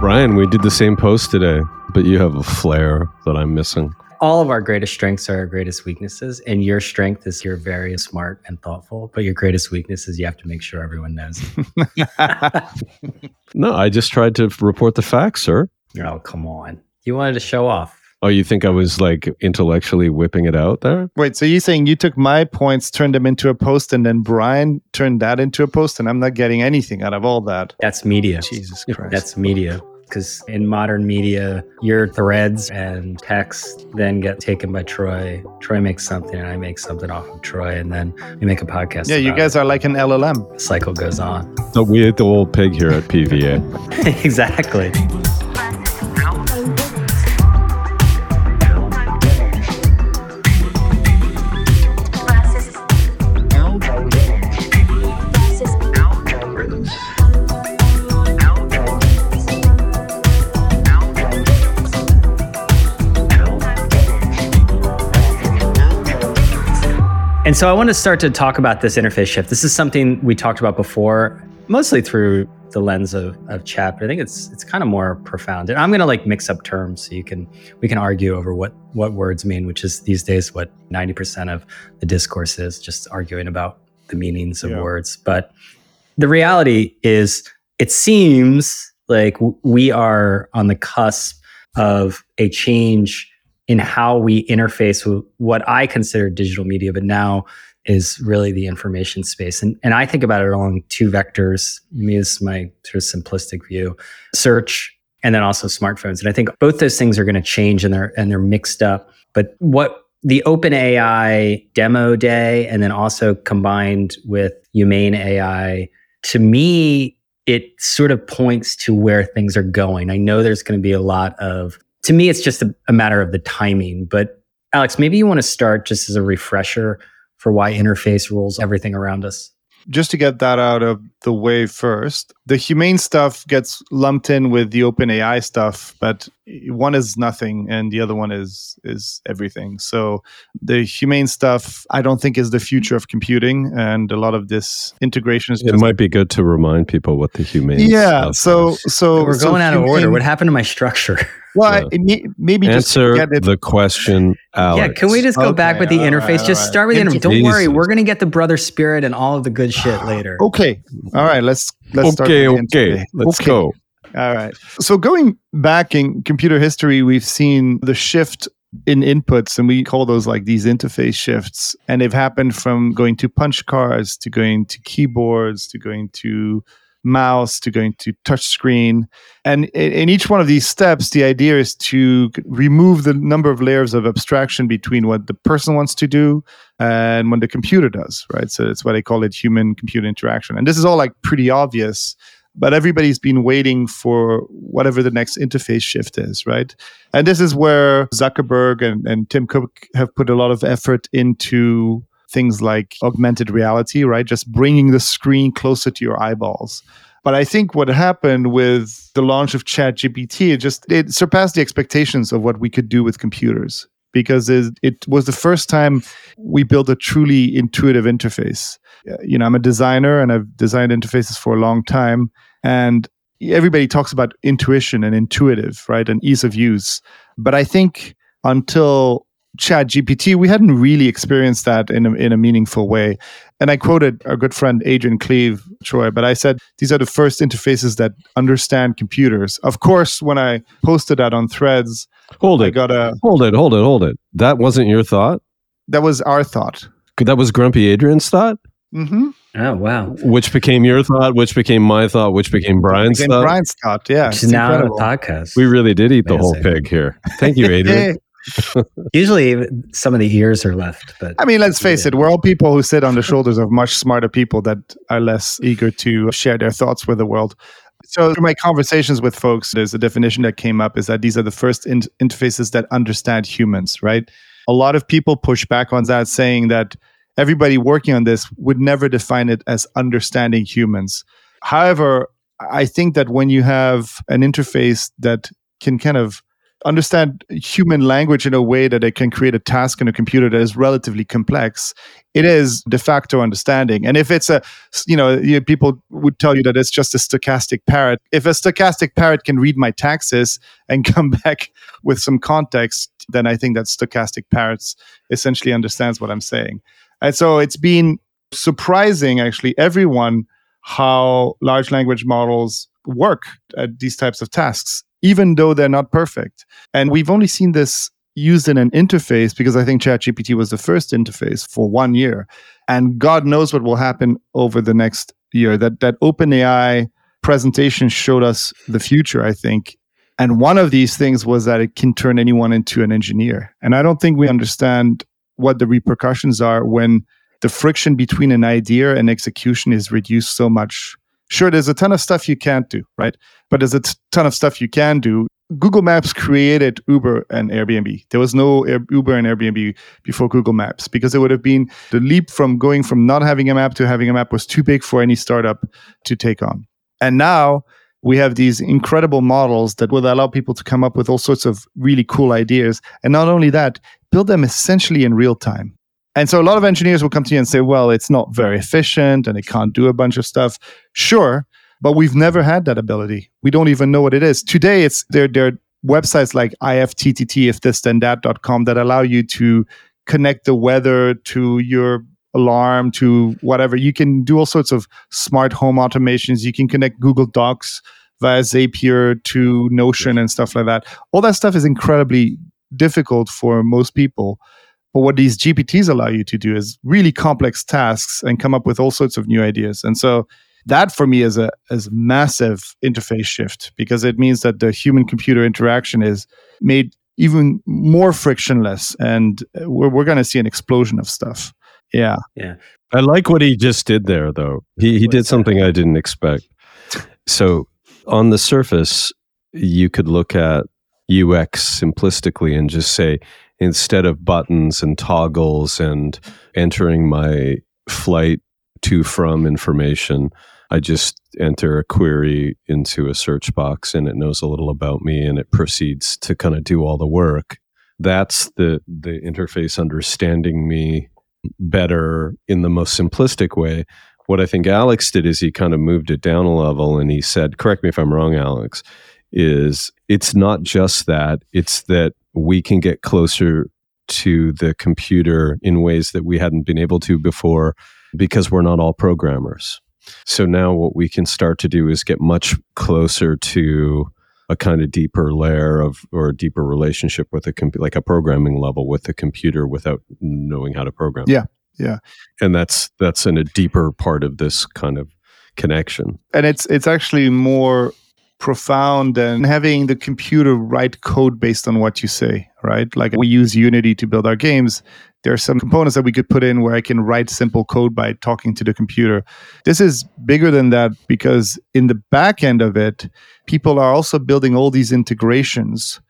Brian, we did the same post today, but you have a flair that I'm missing. All of our greatest strengths are our greatest weaknesses, and your strength is you're very smart and thoughtful. But your greatest weakness is you have to make sure everyone knows. No, I just tried to report the facts, sir. oh, come on! You wanted to show off. Oh, you think I was like intellectually whipping it out there? Wait, so you're saying you took my points, turned them into a post, and then Brian turned that into a post, and I'm not getting anything out of all that? That's media. Jesus Christ. That's media. Because in modern media, your threads and texts then get taken by Troy. Troy makes something, and I make something off of Troy, and then we make a podcast. yeah, you guys it. are like an LLM. The cycle goes on. So we ate the old pig here at PVA. exactly. And so I want to start to talk about this interface shift. This is something we talked about before, mostly through the lens of, of chat, but I think it's it's kind of more profound. And I'm gonna like mix up terms so you can we can argue over what what words mean, which is these days what 90% of the discourse is, just arguing about the meanings of Yeah. words. But the reality is it seems like we are on the cusp of a change in how we interface with what I consider digital media, but now is really the information space. And, and I think about it along two vectors. This is my sort of simplistic view search and then also smartphones. And I think both those things are going to change and they're, and they're mixed up. But what the OpenAI demo day and then also combined with Humane AI, to me, it sort of points to where things are going. I know there's going to be a lot of to me, it's just a, a matter of the timing. But Alex, maybe you want to start just as a refresher for why interface rules everything around us. Just to get that out of the way first, the humane stuff gets lumped in with the OpenAI stuff, but one is nothing and the other one is is everything. So the humane stuff I don't think is the future of computing and a lot of this integration is It just might be good to remind people what the humane. yeah stuff so is. so We're so going out of order. What happened to my structure? well Yeah. I- maybe just answer get it the question, Alex. yeah, can we just go back with the all interface? right, just start with the interface. Don't worry, we're going to get the brother spirit and all of the good shit later. okay all right let's let's start Okay, with the okay, let's Okay. go. All right. So going back in computer history, we've seen the shift in inputs, and we call those like these interface shifts. And they've happened from going to punch cards to going to keyboards to going to mouse to going to touch screen. And in, each one of these steps, the idea is to remove the number of layers of abstraction between what the person wants to do and what the computer does, right? So that's why they call it human computer interaction. And this is all like pretty obvious but everybody's been waiting for whatever the next interface shift is, right? And this is where Zuckerberg and, and Tim Cook have put a lot of effort into things like augmented reality, right? Just bringing the screen closer to your eyeballs. But I think what happened with the launch of ChatGPT, it just it surpassed the expectations of what we could do with computers because it, it was the first time we built a truly intuitive interface. Uh, You know, I'm a designer and I've designed interfaces for a long time, and everybody talks about intuition and intuitive, right, and ease of use. But I think until ChatGPT, we hadn't really experienced that in a, in a meaningful way. And I quoted our good friend Adrian Cleve, Troy, but I said these are the first interfaces that understand computers. Of course, when I posted that on Threads, Hold I it. got a Hold it. Hold it. Hold it. That wasn't your thought. that was our thought. That was Grumpy Adrian's thought, Mm-hmm. Oh, wow. which became your thought, which became my thought, which became Brian's Became thought. Brian's thought. Yeah, Which is now incredible. on a podcast. We really did eat the whole pig here. Thank you, Adrian. Usually some of the ears are left, but I mean, let's face Yeah. it, we're all people who sit on the shoulders of much smarter people that are less eager to share their thoughts with the world. So, through my conversations with folks, there's a definition that came up is that these are the first in- interfaces that understand humans, right? A lot of people push back on that, saying that everybody working on this would never define it as understanding humans. However, I think that when you have an interface that can kind of understand human language in a way that it can create a task in a computer that is relatively complex, it is de facto understanding. And if it's a, you know, people would tell you that it's just a stochastic parrot. If a stochastic parrot can read my taxes and come back with some context, then I think that stochastic parrots essentially understands what I'm saying. And so it's been surprising, actually, everyone how large language models work at these types of tasks even though they're not perfect. And we've only seen this used in an interface because I think ChatGPT was the first interface for one year. And God knows what will happen over the next year. That that OpenAI presentation showed us the future, I think. And one of these things was that it can turn anyone into an engineer. And I don't think we understand what the repercussions are when the friction between an idea and execution is reduced so much Sure, there's a ton of stuff you can't do, right? But there's a ton of stuff you can do. Google Maps created Uber and Airbnb. There was no Air- Uber and Airbnb before Google Maps because it would have been the leap from going from not having a map to having a map was too big for any startup to take on. And now we have these incredible models that will allow people to come up with all sorts of really cool ideas. And not only that, build them essentially in real time. And so a lot of engineers will come to you and say, well, it's not very efficient and it can't do a bunch of stuff. Sure, but we've never had that ability. We don't even know what it is. Today, it's there, there are websites like IFTTT, if this then that.com that allow you to connect the weather to your alarm to whatever. You can do all sorts of smart home automations. You can connect Google Docs via Zapier to Notion and stuff like that. All that stuff is incredibly difficult for most people. But what these GPTs allow you to do is really complex tasks and come up with all sorts of new ideas. And so that for me is a is massive interface shift because it means that the human computer interaction is made even more frictionless and we're, we're going to see an explosion of stuff. Yeah. Yeah. I like what he just did there though. He he did something I didn't expect. So on the surface, you could look at UX simplistically and just say, instead of buttons and toggles and entering my flight to from information, I just enter a query into a search box and it knows a little about me and it proceeds to kind of do all the work. That's the the interface understanding me better in the most simplistic way. What I think Alex did is he kind of moved it down a level and he said, correct me if I'm wrong, Alex, is it's not just that, it's that we can get closer to the computer in ways that we hadn't been able to before because we're not all programmers. So now what we can start to do is get much closer to a kind of deeper layer of or a deeper relationship with a computer, like a programming level with the computer without knowing how to program. Yeah, yeah. And that's that's in a deeper part of this kind of connection. And it's it's actually more profound than having the computer write code based on what you say, right? Like we use Unity to build our games. There are some components that we could put in where I can write simple code by talking to the computer. This is bigger than that because in the back end of it, people are also building all these integrations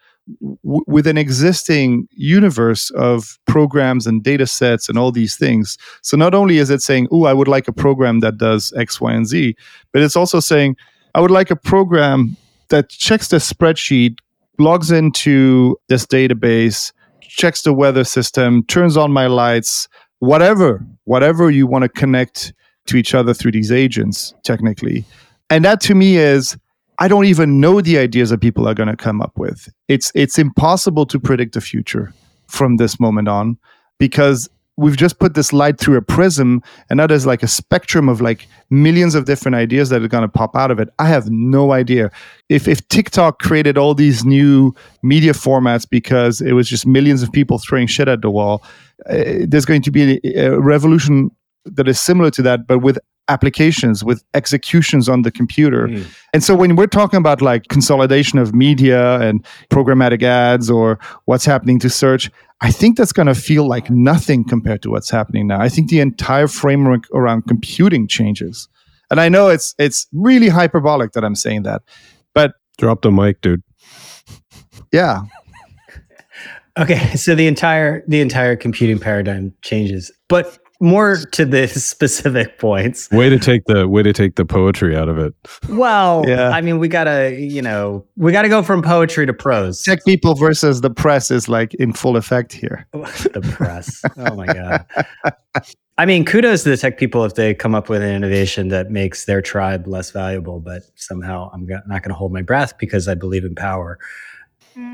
w- with an existing universe of programs and data sets and all these things. So not only is it saying, oh, I would like a program that does X, Y, and Z, but it's also saying, I would like a program that checks the spreadsheet, logs into this database, checks the weather system, turns on my lights, whatever, whatever you want to connect to each other through these agents, technically. And that to me is I don't even know the ideas that people are going to come up with. It's it's impossible to predict the future from this moment on because we've just put this light through a prism and now there's like a spectrum of like millions of different ideas that are going to pop out of it i have no idea if if tiktok created all these new media formats because it was just millions of people throwing shit at the wall uh, there's going to be a, a revolution that is similar to that but with applications with executions on the computer. Mm. And so when we're talking about like consolidation of media and programmatic ads or what's happening to search, I think that's going to feel like nothing compared to what's happening now. I think the entire framework around computing changes. And I know it's it's really hyperbolic that I'm saying that. But drop the mic, dude. Yeah. okay, so the entire the entire computing paradigm changes. But more to the specific points. Way to take the way to take the poetry out of it. Well, Yeah. I mean, we gotta, you know, we gotta go from poetry to prose. Tech people versus the press is like in full effect here. the press. Oh my god. I mean, kudos to the tech people if they come up with an innovation that makes their tribe less valuable. But somehow, I'm not going to hold my breath because I believe in power.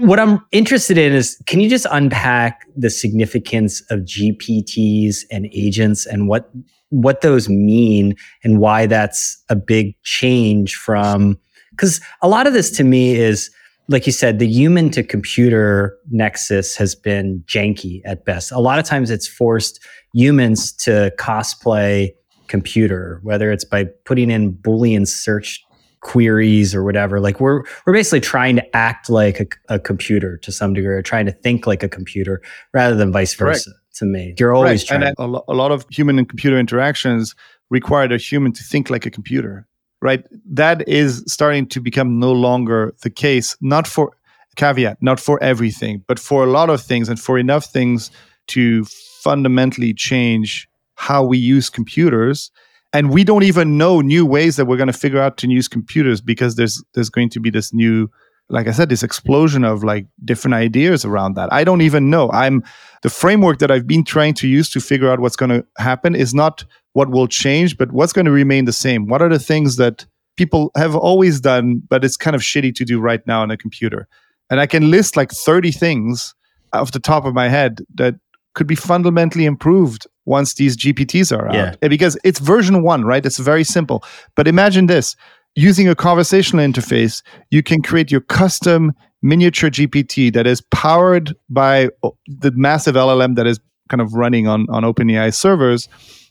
What I'm interested in is, can you just unpack the significance of GPTs and agents and what what those mean and why that's a big change from? Because a lot of this to me is like you said, the human to computer nexus has been janky at best. A lot of times it's forced humans to cosplay computer, whether it's by putting in Boolean search queries or whatever. Like we're we're basically trying to act like a, a computer to some degree, or trying to think like a computer rather than vice versa. To me, you're always Right. trying. And a, a lot of human and computer interactions required a human to think like a computer, right? That is starting to become no longer the case, not for caveat, not for everything, but for a lot of things and for enough things to fundamentally change how we use computers. And we don't even know new ways that we're going to figure out to use computers because there's there's going to be this new like I said, this explosion of like different ideas around that. I don't even know. I'm the framework that I've been trying to use to figure out what's going to happen is not what will change, but what's going to remain the same. What are the things that people have always done, but it's kind of shitty to do right now on a computer? And I can list like 30 things off the top of my head that could be fundamentally improved once these GPTs are out. And Because it's version one, right? It's very simple. But imagine this using a conversational interface, you can create your custom miniature GPT that is powered by the massive LLM that is kind of running on, on OpenAI servers,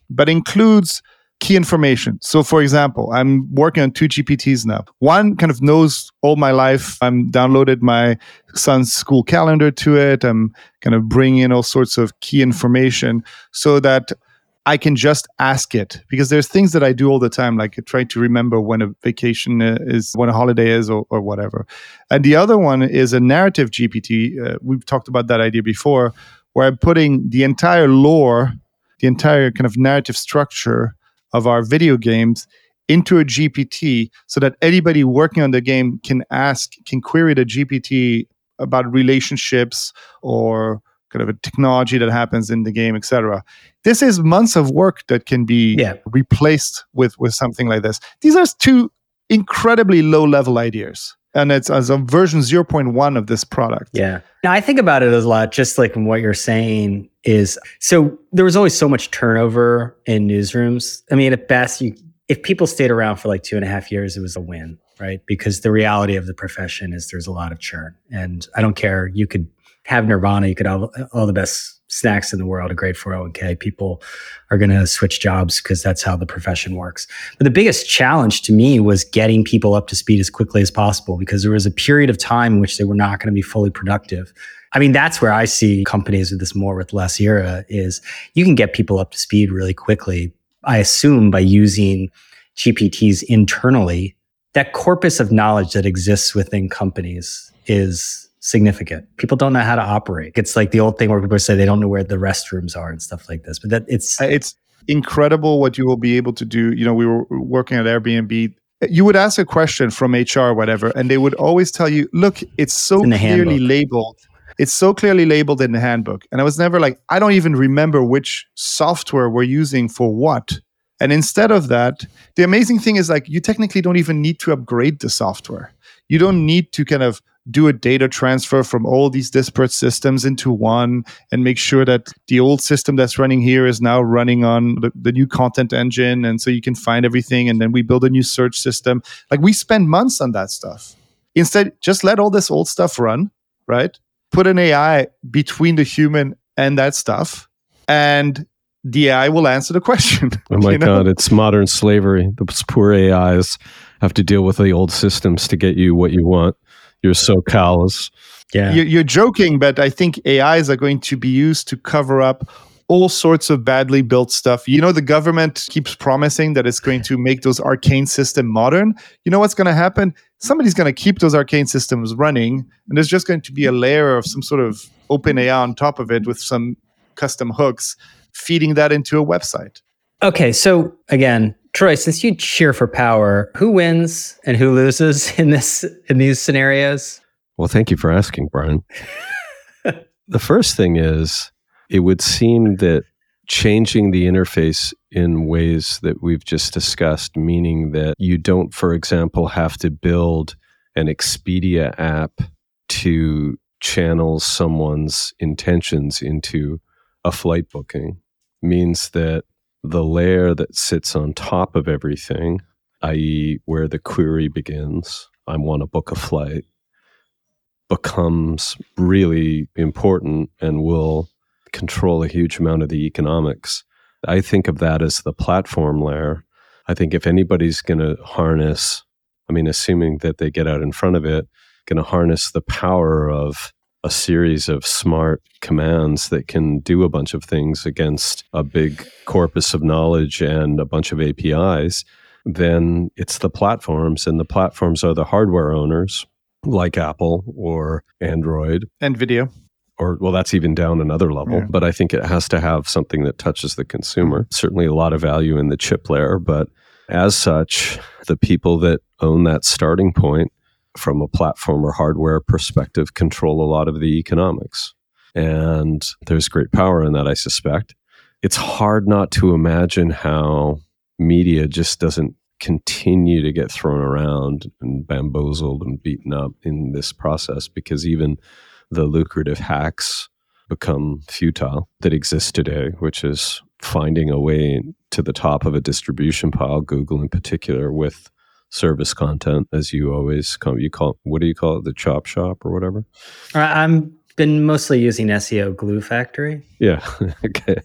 but includes key information. So, for example, I'm working on two GPTs now. One kind of knows all my life. I'm downloaded my son's school calendar to it. I'm kind of bringing in all sorts of key information so that I can just ask it because there's things that I do all the time, like try to remember when a vacation uh, is, when a holiday is, or, or whatever. And the other one is a narrative GPT. Uh, we've talked about that idea before, where I'm putting the entire lore, the entire kind of narrative structure of our video games into a GPT so that anybody working on the game can ask, can query the GPT about relationships or kind of a technology that happens in the game, etc. This is months of work that can be Yeah. replaced with with something like this. These are two incredibly low level ideas. And it's uh, as a version 0.1 of this product. Yeah. Now I think about it a lot, just like what you're saying is so there was always so much turnover in newsrooms. I mean, at best, you if people stayed around for like two and a half years, it was a win, right? Because the reality of the profession is there's a lot of churn. And I don't care. You could have Nirvana, you could have all the best snacks in the world, a great 401k. People are going to switch jobs because that's how the profession works. But the biggest challenge to me was getting people up to speed as quickly as possible because there was a period of time in which they were not going to be fully productive. I mean, that's where I see companies with this more with less era is you can get people up to speed really quickly. I assume by using GPTs internally, that corpus of knowledge that exists within companies is significant. People don't know how to operate. It's like the old thing where people say they don't know where the restrooms are and stuff like this. But that it's Uh, It's incredible what you will be able to do. You know, we were working at Airbnb. You would ask a question from HR or whatever, and they would always tell you, look, it's so the clearly handbook. labeled. It's so clearly labeled in the handbook. And I was never like, I don't even remember which software we're using for what. And instead of that, the amazing thing is like you technically don't even need to upgrade the software. You don't need to kind of do a data transfer from all these disparate systems into one and make sure that the old system that's running here is now running on the, the new content engine. And so you can find everything. And then we build a new search system. Like we spend months on that stuff. Instead, just let all this old stuff run, right? Put an AI between the human and that stuff. And the AI will answer the question. Oh my you know? god, it's modern slavery. Those poor AIs have to deal with the old systems to get you what you want. You're so callous. yeah. You're, you're joking, but I think AIs are going to be used to cover up all sorts of badly built stuff. You know, the government keeps promising that it's going to make those arcane system modern. You know what's going to happen? Somebody's going to keep those arcane systems running, and there's just going to be a layer of some sort of open AI on top of it with some custom hooks feeding that into a website. Okay, so again, Troy, since you cheer for power, who wins and who loses in this in these scenarios? Well, thank you for asking, Brian. the first thing is it would seem that changing the interface in ways that we've just discussed, meaning that you don't, for example, have to build an Expedia app to channel someone's intentions into a flight booking, means that the layer that sits on top of everything, i.e., where the query begins, I want to book a flight, becomes really important and will control a huge amount of the economics. I think of that as the platform layer. I think if anybody's going to harness, I mean, assuming that they get out in front of it, going to harness the power of a series of smart commands that can do a bunch of things against a big corpus of knowledge and a bunch of APIs, then it's the platforms, and the platforms are the hardware owners like Apple or Android. Nvidia or well that's even down another level yeah. but i think it has to have something that touches the consumer certainly a lot of value in the chip layer but as such the people that own that starting point from a platform or hardware perspective control a lot of the economics. And there's great power in that i suspect. It's hard not to imagine how media just doesn't continue to get thrown around and bamboozled and beaten up in this process because even the lucrative hacks become futile that exist today, which is finding a way to the top of a distribution pile, Google in particular, with service content, as you always call you call what do you call it, the chop shop or whatever? Uh, I'm been mostly using SEO Glue Factory. Yeah. okay.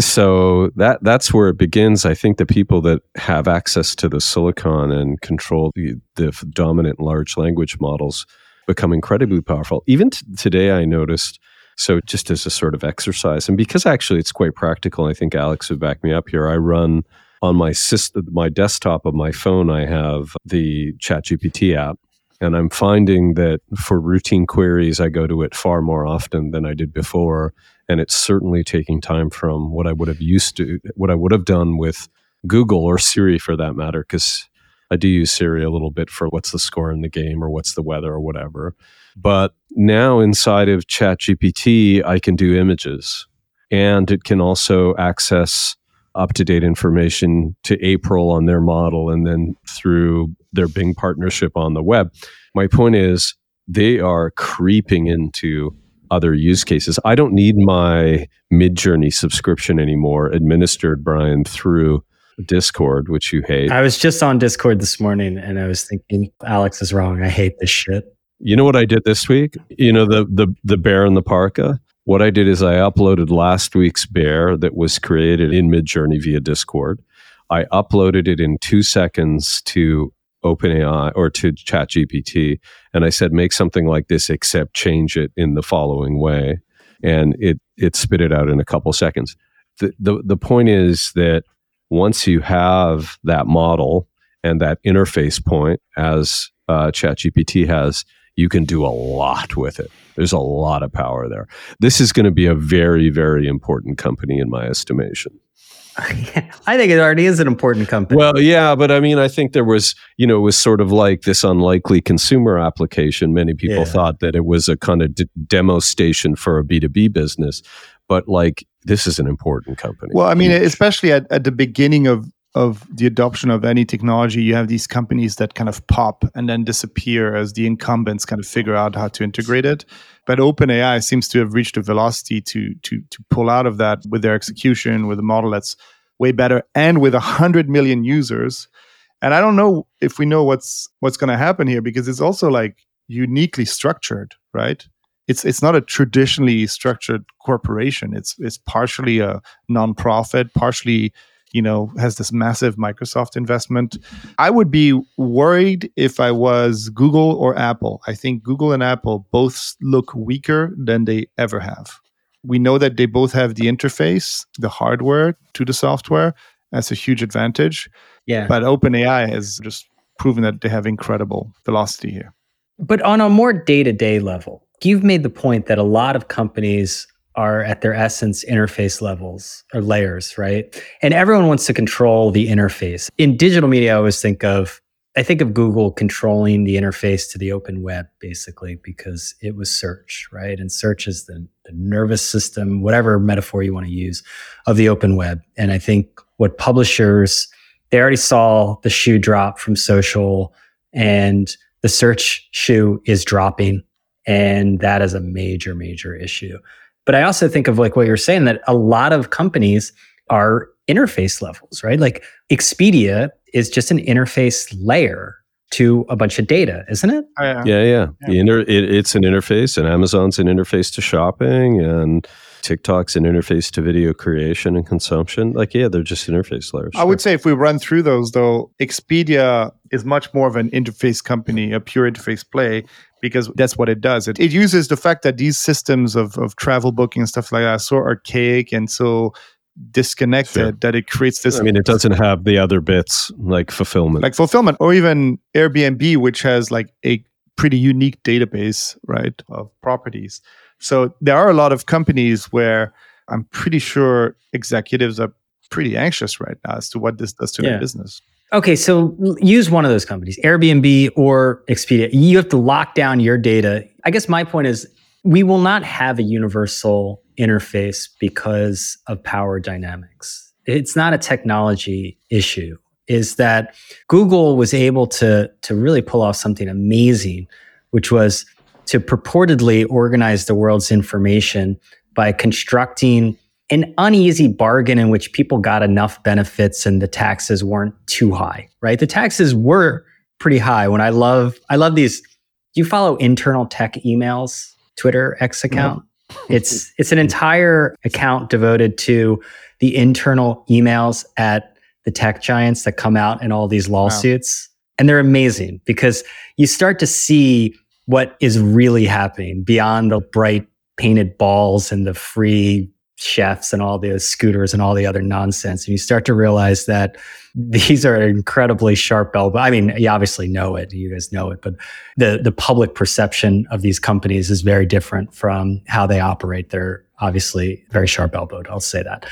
So that that's where it begins. I think the people that have access to the silicon and control the, the dominant large language models become incredibly powerful. Even t- today, I noticed. So, just as a sort of exercise, and because actually it's quite practical, I think Alex would back me up here. I run on my system, my desktop of my phone. I have the ChatGPT app, and I'm finding that for routine queries, I go to it far more often than I did before, and it's certainly taking time from what I would have used to, what I would have done with Google or Siri for that matter, because I do use Siri a little bit for what's the score in the game or what's the weather or whatever. But now inside of ChatGPT, I can do images and it can also access up to date information to April on their model and then through their Bing partnership on the web. My point is, they are creeping into other use cases. I don't need my Midjourney subscription anymore administered, Brian, through Discord, which you hate. I was just on Discord this morning and I was thinking, Alex is wrong. I hate this shit. You know what I did this week? You know the the the bear and the parka. What I did is I uploaded last week's bear that was created in Midjourney via Discord. I uploaded it in two seconds to OpenAI or to ChatGPT, and I said, "Make something like this, except change it in the following way," and it it spit it out in a couple seconds. The, the the point is that once you have that model and that interface point, as uh, ChatGPT has, you can do a lot with it. There's a lot of power there. This is going to be a very, very important company in my estimation. I think it already is an important company. Well, yeah, but I mean, I think there was, you know, it was sort of like this unlikely consumer application. Many people yeah. thought that it was a kind of d- demo station for a B2B business, but like this is an important company. Well, I mean, especially at, at the beginning of of the adoption of any technology, you have these companies that kind of pop and then disappear as the incumbents kind of figure out how to integrate it. But OpenAI seems to have reached a velocity to to to pull out of that with their execution, with a model that's way better, and with hundred million users. And I don't know if we know what's what's going to happen here because it's also like uniquely structured, right? it's it's not a traditionally structured corporation. It's it's partially a nonprofit, partially you know has this massive Microsoft investment. I would be worried if I was Google or Apple. I think Google and Apple both look weaker than they ever have. We know that they both have the interface, the hardware to the software. That's a huge advantage. Yeah. But OpenAI has just proven that they have incredible velocity here. But on a more day to day level, you've made the point that a lot of companies are at their essence interface levels or layers, right? And everyone wants to control the interface. In digital media, I always think of I think of Google controlling the interface to the open web, basically, because it was search, right? And search is the, the, nervous system, whatever metaphor you want to use, of the open web. And I think what publishers, they already saw the shoe drop from social, and the search shoe is dropping. And that is a major, major issue. But I also think of like what you're saying that a lot of companies are interface levels, right? Like Expedia is just an interface layer to a bunch of data, isn't it? Oh, yeah, yeah. yeah. yeah. The inter- it, it's an interface, and Amazon's an interface to shopping, and TikTok's an interface to video creation and consumption. Like, yeah, they're just interface layers. I would say if we run through those, though, Expedia is much more of an interface company, a pure interface play, because that's what it does. It, it uses the fact that these systems of, of travel booking and stuff like that are so archaic and so disconnected sure. that it creates this i mean it doesn't have the other bits like fulfillment like fulfillment or even airbnb which has like a pretty unique database right of properties so there are a lot of companies where i'm pretty sure executives are pretty anxious right now as to what this does to yeah. their business okay so use one of those companies airbnb or expedia you have to lock down your data i guess my point is we will not have a universal interface because of power dynamics. It's not a technology issue. Is that Google was able to, to really pull off something amazing, which was to purportedly organize the world's information by constructing an uneasy bargain in which people got enough benefits and the taxes weren't too high, right? The taxes were pretty high. When I love, I love these. Do you follow internal tech emails, Twitter X account? it's it's an entire account devoted to the internal emails at the tech giants that come out in all these lawsuits. Wow. And they're amazing because you start to see what is really happening beyond the bright painted balls and the free chefs and all the scooters and all the other nonsense. And you start to realize that these are incredibly sharp elbow. I mean, you obviously know it, you guys know it, but the the public perception of these companies is very different from how they operate. They're obviously very sharp elbowed. I'll say that.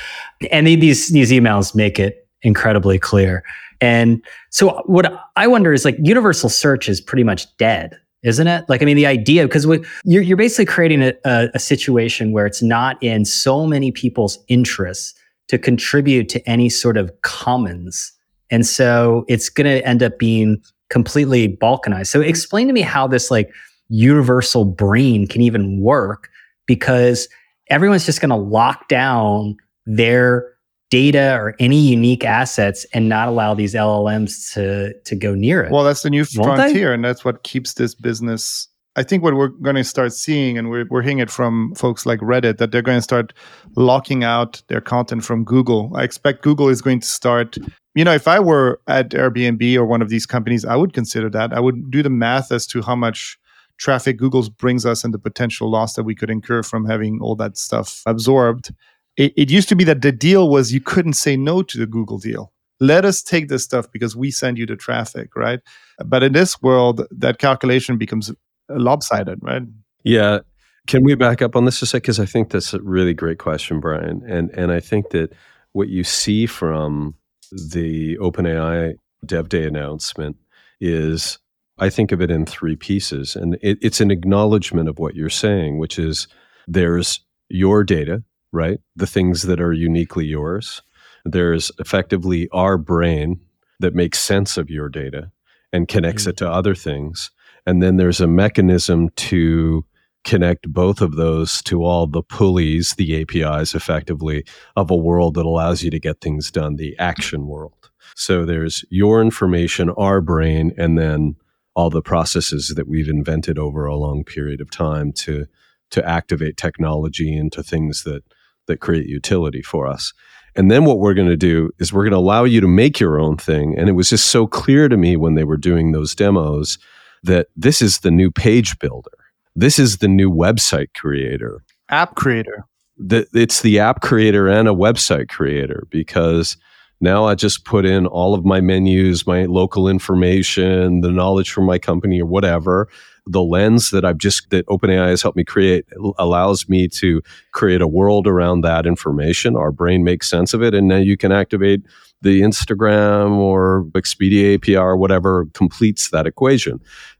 And these these emails make it incredibly clear. And so what I wonder is like universal search is pretty much dead isn't it? Like, I mean, the idea, because you're, you're basically creating a, a, a situation where it's not in so many people's interests to contribute to any sort of commons. And so it's going to end up being completely balkanized. So explain to me how this like universal brain can even work because everyone's just going to lock down their data or any unique assets and not allow these LLMs to to go near it. Well, that's the new frontier, and that's what keeps this business. I think what we're going to start seeing, and we're, we're hearing it from folks like Reddit, that they're going to start locking out their content from Google. I expect Google is going to start. You know, if I were at Airbnb or one of these companies, I would consider that. I would do the math as to how much traffic Google's brings us and the potential loss that we could incur from having all that stuff absorbed it, it used to be that the deal was you couldn't say no to the Google deal. Let us take this stuff because we send you the traffic, right? But in this world, that calculation becomes lopsided, right? Yeah. Can we back up on this a sec? Because I think that's a really great question, Brian. And and I think that what you see from the OpenAI Dev Day announcement is I think of it in three pieces. And it, it's an acknowledgement of what you're saying, which is there's your data, right? The things that are uniquely yours. There's effectively our brain that makes sense of your data and connects mm-hmm. it to other things. And then there's a mechanism to connect both of those to all the pulleys, the APIs effectively, of a world that allows you to get things done, the action world. So there's your information, our brain, and then all the processes that we've invented over a long period of time to to activate technology into things that that create utility for us. And then what we're going to do is we're going to allow you to make your own thing. And it was just so clear to me when they were doing those demos that this is the new page builder. This is the new website creator, app creator. The, it's the app creator and a website creator because now I just put in all of my menus, my local information, the knowledge from my company or whatever. The lens that I've just that OpenAI has helped me create allows me to create a world around that information. Our brain makes sense of it, and then you can activate the Instagram or Expedia API or whatever completes that equation.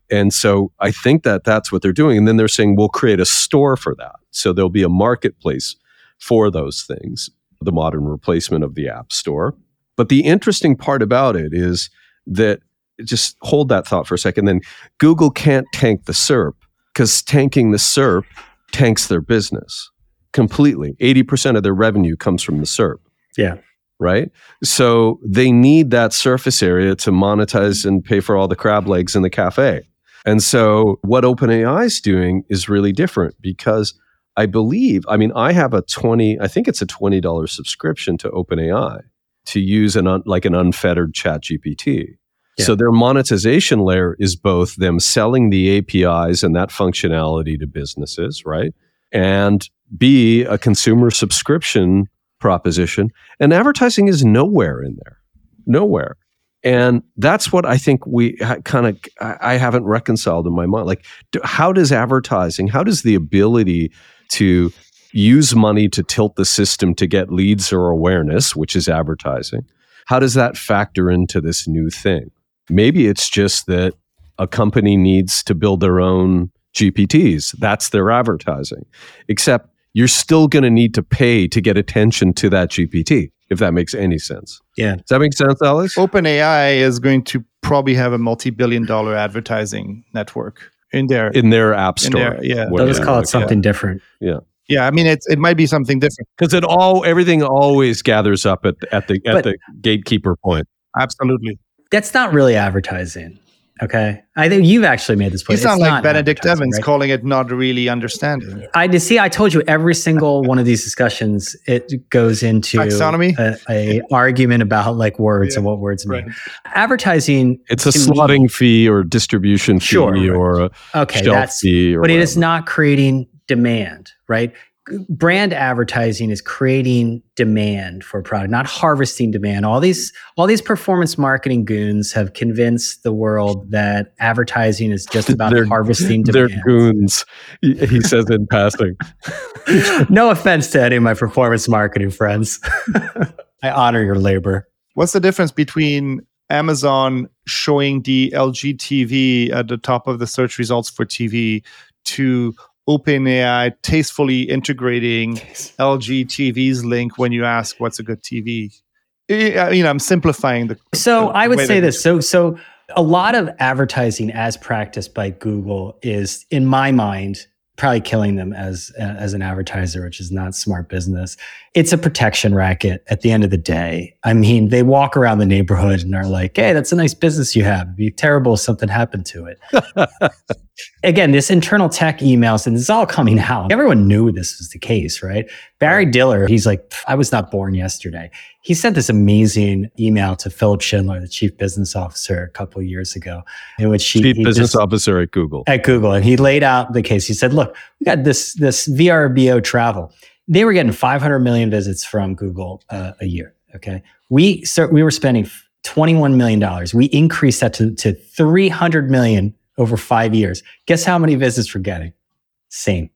And so I think that that's what they're doing. And then they're saying we'll create a store for that. So there'll be a marketplace for those things, the modern replacement of the App Store. But the interesting part about it is that just hold that thought for a second. Then Google can't tank the SERP because tanking the SERP tanks their business completely. 80% of their revenue comes from the SERP. Yeah. Right. So they need that surface area to monetize and pay for all the crab legs in the cafe. And so what OpenAI is doing is really different because I believe, I mean, I have a 20, I think it's a $20 subscription to OpenAI to use an un, like an unfettered ChatGPT. So their monetization layer is both them selling the APIs and that functionality to businesses, right? And B, a consumer subscription proposition. And advertising is nowhere in there. Nowhere. And that's what I think we kind of, I haven't reconciled in my mind. Like, how does advertising, how does the ability to use money to tilt the system to get leads or awareness, which is advertising, how does that factor into this new thing? Maybe it's just that a company needs to build their own GPTs. That's their advertising. Except you're still going to need to pay to get attention to that GPT, if that makes any sense. Yeah. Does that make sense, Alex? OpenAI is going to probably have a multi billion dollar advertising network in their in their app store. Their, yeah. They'll just call it something yeah. different. Yeah. Yeah, I mean it's it might be something different because it all everything always gathers up at at the at but, the gatekeeper point. Absolutely, that's not really advertising. Okay, I think you've actually made this point. It's, it's not like Benedict Evans right? calling it not really understanding. I see. I told you every single one of these discussions it goes into taxonomy, a, a argument about like words yeah, and what words mean. Right. Advertising. It's a slotting me, fee or distribution fee sure, or a okay, shelf fee, but whatever. it is not creating demand, right? Brand advertising is creating demand for a product not harvesting demand. All these all these performance marketing goons have convinced the world that advertising is just about they're, harvesting demand. they're goons he says in passing. No offense to any of my performance marketing friends. I honor your labor. What's the difference between amazon showing the lg tv at the top of the search results for tv to OpenAI tastefully integrating LG TV's link when you ask what's a good TV. You know, I'm simplifying the. So the, I would say this. So so a lot of advertising as practiced by Google is, in my mind, probably killing them as as an advertiser, which is not smart business. It's a protection racket at the end of the day. I mean, they walk around the neighborhood and are like, "Hey, that's a nice business you have. It'd be terrible if something happened to it." Again, this internal tech emails, and this is all coming out. Everyone knew this was the case, right? Barry Diller, he's like, I was not born yesterday. He sent this amazing email to Philipp Schindler, the chief business officer, a couple of years ago, in which he, chief he business just, officer at Google. At Google, and he laid out the case. He said, "Look, we got this this VRBO travel. They were getting 500 million visits from Google uh, a year. Okay, we start, we were spending 21 million dollars. We increased that to to 300 million over five years. Guess how many visits we're getting? Same."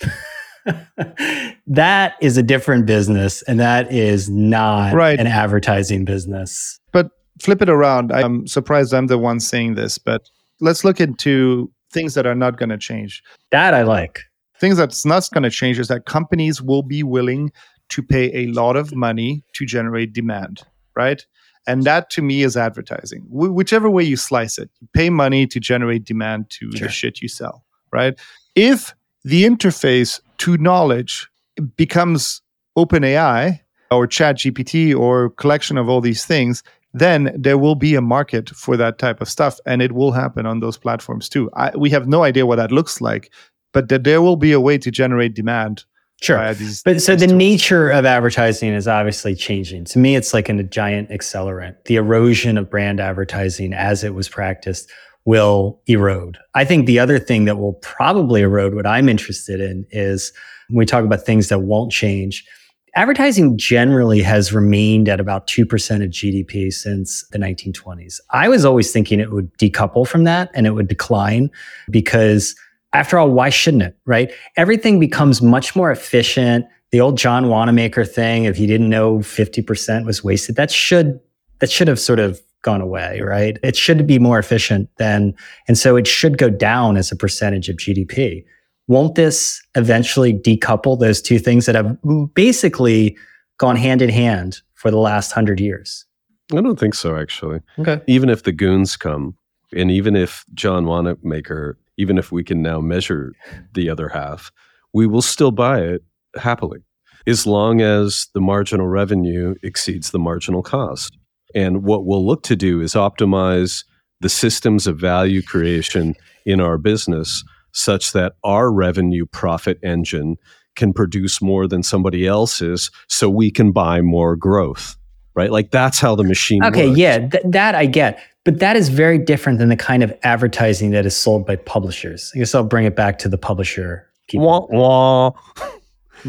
that is a different business and that is not right. an advertising business. But flip it around. I'm surprised I'm the one saying this, but let's look into things that are not going to change. That I like. Things that's not going to change is that companies will be willing to pay a lot of money to generate demand, right? And that to me is advertising. Wh- whichever way you slice it, you pay money to generate demand to sure. the shit you sell, right? If the interface to knowledge becomes OpenAI or ChatGPT or collection of all these things, then there will be a market for that type of stuff, and it will happen on those platforms too. I, we have no idea what that looks like, but that there will be a way to generate demand. Sure, these, but so the tools. nature of advertising is obviously changing. To me, it's like a giant accelerant. The erosion of brand advertising as it was practiced will erode. I think the other thing that will probably erode what I'm interested in is when we talk about things that won't change. advertising generally has remained at about 2% of GDP since the 1920s. I was always thinking it would decouple from that and it would decline because after all, why shouldn't it, right? Everything becomes much more efficient. The old John Wanamaker thing, if you didn't know 50% was wasted, that should that should have sort of gone away, right? It should be more efficient than, and so it should go down as a percentage of GDP. Won't this eventually decouple those two things that have basically gone hand in hand for the last hundred years? I don't think so, actually. Okay. Even if the goons come, and even if John Wanamaker, even if we can now measure the other half, we will still buy it happily, as long as the marginal revenue exceeds the marginal cost. And what we'll look to do is optimize the systems of value creation in our business such that our revenue profit engine can produce more than somebody else's so we can buy more growth right like that's how the machine okay works. yeah th- that i get but that is very different than the kind of advertising that is sold by publishers i guess i'll bring it back to the publisher wah, wah.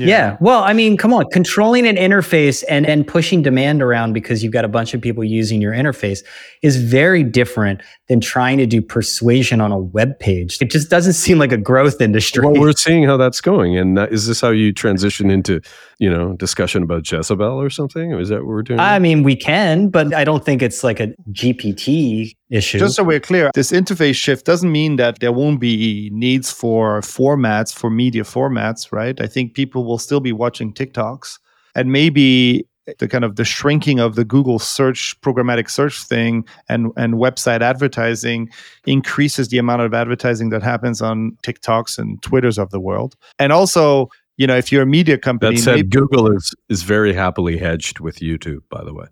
Yeah. Well, I mean, come on, controlling an interface and, and pushing demand around because you've got a bunch of people using your interface is very different than trying to do persuasion on a web page. It just doesn't seem like a growth industry. well we're seeing how that's going and uh, is this how you transition into you know discussion about jezebel or something is that what we're doing I mean, we can, but I don't think it's like a GPT issue. Just so we're clear, this interface shift doesn't mean that there won't be needs for formats, for media formats, right? I think people will still be watching TikToks and maybe the kind of the shrinking of the Google search programmatic search thing and and website advertising increases the amount of advertising that happens on TikToks and Twitters of the world. And also, you know, if you're a media company, that said maybe- google is is very happily hedged with youtube by the way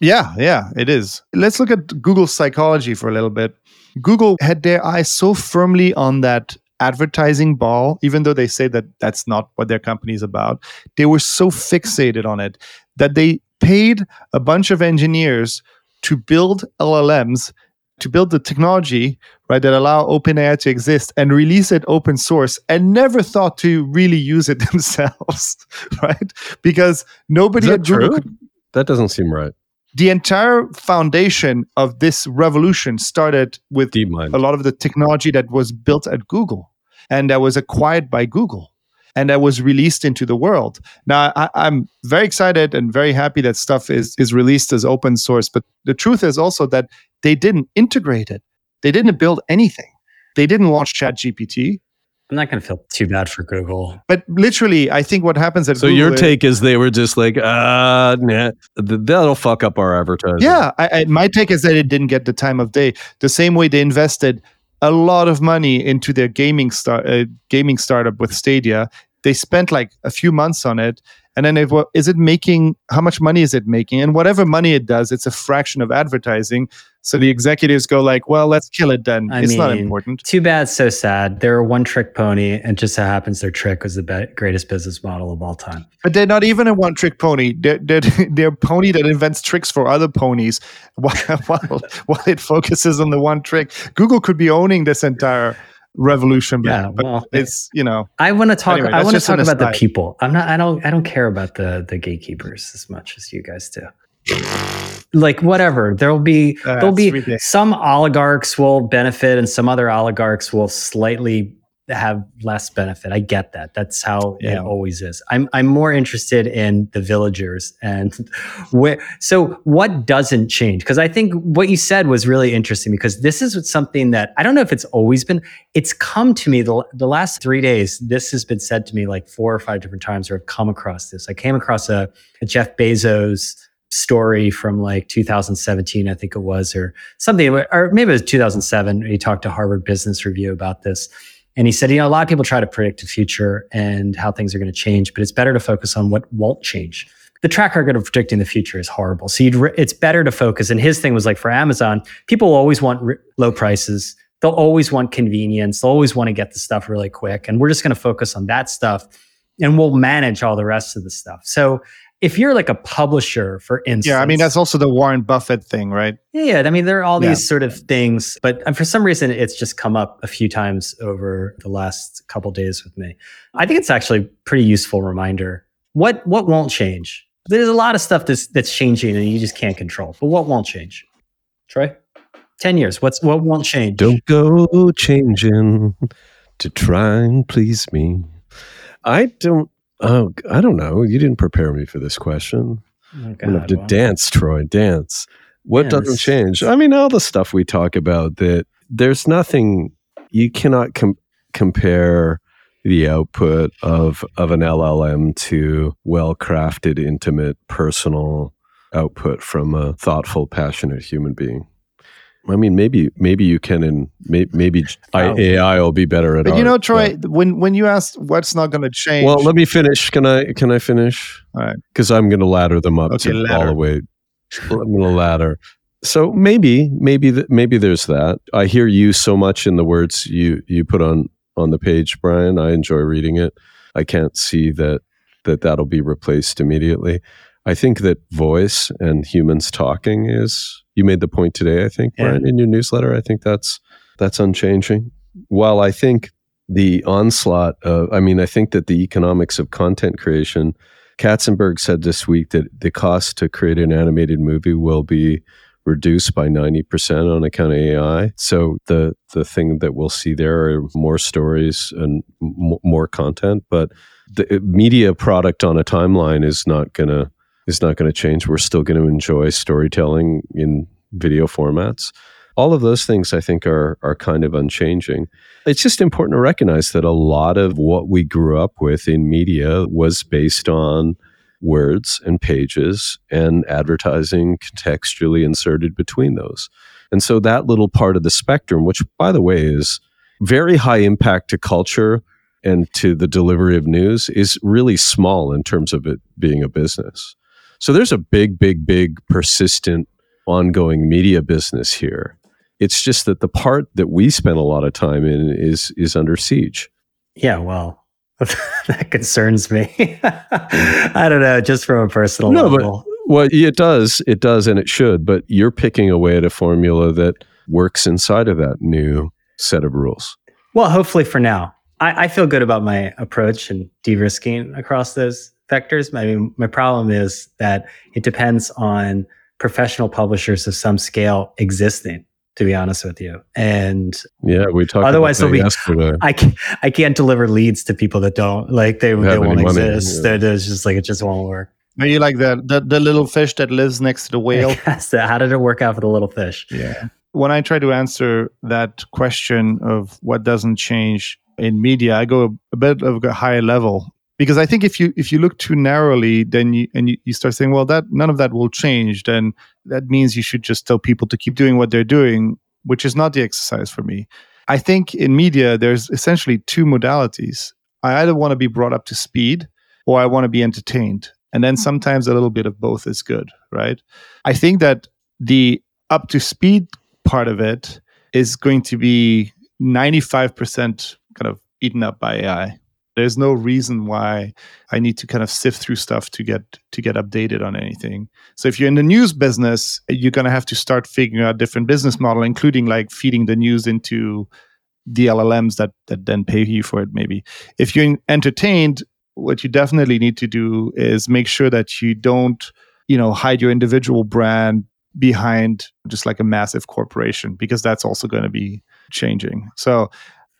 Yeah, yeah, it is. Let's look at Google's psychology for a little bit. Google had their eyes so firmly on that advertising ball, even though they say that that's not what their company is about. They were so fixated on it that they paid a bunch of engineers to build LLMs, to build the technology, right, that allow OpenAI to exist and release it open source and never thought to really use it themselves, right? Because nobody Is at that Google true? could that doesn't seem right the entire foundation of this revolution started with DeepMind. a lot of the technology that was built at Google and that was acquired by Google and that was released into the world. Now, I, I'm very excited and very happy that stuff is, is released as open source. But the truth is also that they didn't integrate it, they didn't build anything. They didn't launch ChatGPT. I'm not going to feel too bad for Google. But literally, I think what happens at So Google your is- take is they were just like, uh, nah, that'll fuck up our advertising. Yeah, I, I, my take is that it didn't get the time of day. The same way they invested a lot of money into their gaming start uh, gaming startup with Stadia. They spent like a few months on it, and then wa- is it making how much money is it making? And whatever money it does, it's a fraction of advertising. So the executives go like, "Well, let's kill it then. I it's not important." Too bad, so sad. They're a one trick pony, and just so happens their trick was the be- greatest business model of all time. But they're not even a one-trick pony. They're, they're, they're a pony that invents tricks for other ponies while, while, while it focuses on the one trick. Google could be owning this entire revolution, Yeah, but well, it's you know I want to talk. Anyway, I want to talk about the people. I'm not. I don't. I don't care about the the gatekeepers as much as you guys do. Like whatever, there'll be Uh, there'll be ridiculous. some oligarchs will benefit and some other oligarchs will slightly have less benefit. I get that. That's how it always is. I'm I'm more interested in the villagers and where. So what doesn't change? Because I think what you said was really interesting because this is something that I don't know if it's always been. It's come to me the the last three days. This has been said to me like four or five different times, or I've come across this. I came across a, a Jeff Bezos story from like 2017, I think it was, or something, or maybe it was 2007. He talked to Harvard Business Review about this. And he said, you know, a lot of people try to predict the future and how things are going to change, but it's better to focus on what won't change. The track record of predicting the future is horrible. So re- it's better to focus. And his thing was like for Amazon, people always want re- low prices. They'll always want convenience. They'll always want to get the stuff really quick. And we're just going to focus on that stuff and we'll manage all the rest of the stuff. So if you're like a publisher, for instance, yeah. I mean that's also the Warren Buffett thing, right? yeah, I mean, there are all Yeah. these sort of things, but uh, for some reason, it's just come up a few times over the last couple days with me. I think it's actually a pretty useful reminder what what won't change? There's a lot of stuff that's that's changing and you just can't control. But what won't change? Troy? 10 years. What's what won't change? Don't go changing to try and please me. I don't oh I don't know. You didn't prepare me for this question. Oh, I'm gonna have to well, dance, Troy, dance. What Yeah, doesn't change? I mean, all the stuff we talk about that there's nothing you cannot com- compare the output of of an LLM to well-crafted, intimate, personal output from a thoughtful, passionate human being. I mean, maybe maybe you can, and may, maybe I, Oh. AI will be better at. But you know, art, Troy, when when you asked what's not going to change, Well, let me finish. Can I? Can I finish? All right. Because I'm going to ladder them up Okay, to all the way. I'm going to ladder. So maybe, maybe, th- maybe there's that. I hear you so much in the words you you put on on the page, Brian. I enjoy reading it. I can't see that that that'll be replaced immediately. I think that voice and humans talking is. You made the point today. I think, Yeah. Brian, in your newsletter. I think that's that's unchanging. While I think the onslaught of, I mean, I think that the economics of content creation, Katzenberg said this week that the cost to create an animated movie will be reduced by 90% on account of AI. So the the thing that we'll see there are more stories and m- more content, but the media product on a timeline is not going to is not going to change. We're still going to enjoy storytelling in video formats. All of those things I think are are kind of unchanging. It's just important to recognize that a lot of what we grew up with in media was based on words and pages and advertising contextually inserted between those. And so that little part of the spectrum, which by the way is very high impact to culture and to the delivery of news, is really small in terms of it being a business. So there's a big, big, big, persistent, ongoing media business here. It's just that the part that we spend a lot of time in is is under siege. Yeah, well, that concerns me. I don't know, just from a personal No, but- level. Well, it does, it does, and it should. But you're picking away at a formula that works inside of that new set of rules. Well, hopefully for now. I, I feel good about my approach and de-risking across those vectors. I mean, my problem is that it depends on professional publishers of some scale existing, to be honest with you. And Yeah, we talked. Otherwise about that they'll be- yesterday. I can't, I can't deliver leads to people that don't like they, they won't money, exist. yeah. They're, they're just like it just won't work. are you like the, the the little fish that lives next to the whale? Yes, How did it work out for the little fish? Yeah. When I try to answer that question of what doesn't change in media, I go a, a bit of a higher level because I think if you if you look too narrowly, then you and you, you start saying, well, that none of that will change, then that means you should just tell people to keep doing what they're doing, which is not the exercise for me. I think in media, there's essentially two modalities. I either want to be brought up to speed or I want to be entertained. And then mm-hmm. sometimes a little bit of both is good, right? I think that the up to speed part of it is going to be 95% kind of eaten up by AI. There's no reason why I need to kind of sift through stuff to get to get updated on anything. So if you're in the news business, you're going to have to start figuring out different business model, including like feeding the news into the LLMs that that then pay you for it. Maybe if you're entertained, what you definitely need to do is make sure that you don't, you know, hide your individual brand behind just like a massive corporation because that's also going to be changing. So